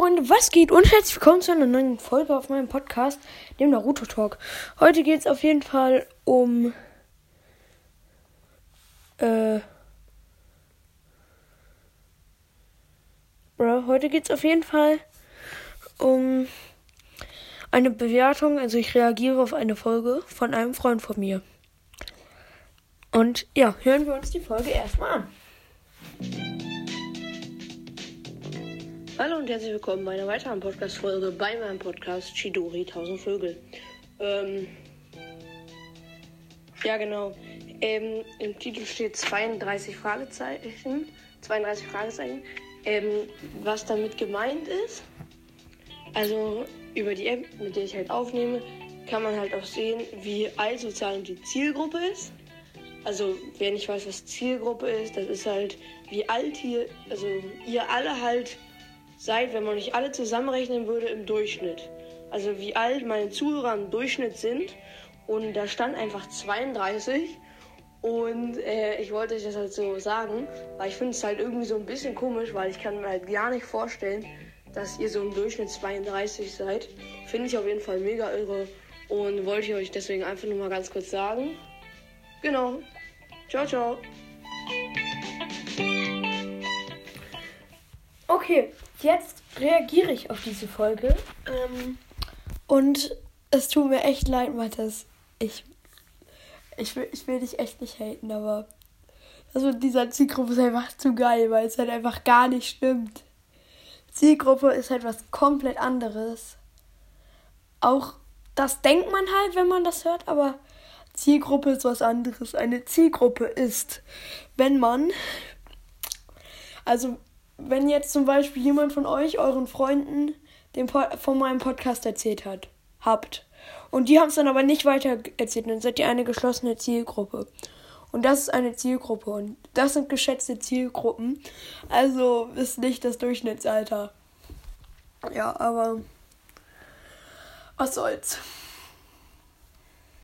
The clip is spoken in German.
Freunde, was geht? Und herzlich willkommen zu einer neuen Folge auf meinem Podcast, dem Naruto Talk. Heute geht es auf jeden Fall um. Äh. Bro, heute geht es auf jeden Fall um eine Bewertung. Also, ich reagiere auf eine Folge von einem Freund von mir. Und ja, hören wir uns die Folge erstmal an. Hallo und herzlich willkommen bei einer weiteren Podcast-Folge bei meinem Podcast Chidori 1000 Vögel. Ähm, ja, genau. Ähm, Im Titel steht 32 Fragezeichen. 32 Fragezeichen. Ähm, was damit gemeint ist, also über die App, mit der ich halt aufnehme, kann man halt auch sehen, wie alt sozusagen die Zielgruppe ist. Also, wer nicht weiß, was Zielgruppe ist, das ist halt, wie alt hier, also ihr alle halt seid, wenn man nicht alle zusammenrechnen würde, im Durchschnitt. Also wie alt meine Zuhörer im Durchschnitt sind. Und da stand einfach 32. Und äh, ich wollte euch das halt so sagen, weil ich finde es halt irgendwie so ein bisschen komisch, weil ich kann mir halt gar nicht vorstellen, dass ihr so im Durchschnitt 32 seid. Finde ich auf jeden Fall mega irre und wollte ich euch deswegen einfach nur mal ganz kurz sagen. Genau. Ciao, ciao. Okay, jetzt reagiere ich auf diese Folge. Ähm, und es tut mir echt leid, Mathis. Ich, ich, will, ich will dich echt nicht haten, aber das mit dieser Zielgruppe ist einfach zu geil, weil es halt einfach gar nicht stimmt. Zielgruppe ist halt was komplett anderes. Auch das denkt man halt, wenn man das hört, aber Zielgruppe ist was anderes. Eine Zielgruppe ist, wenn man, also wenn jetzt zum Beispiel jemand von euch, euren Freunden, den von meinem Podcast erzählt hat, habt. Und die haben es dann aber nicht weiter erzählt. Dann seid ihr eine geschlossene Zielgruppe. Und das ist eine Zielgruppe. Und das sind geschätzte Zielgruppen. Also ist nicht das Durchschnittsalter. Ja, aber was soll's.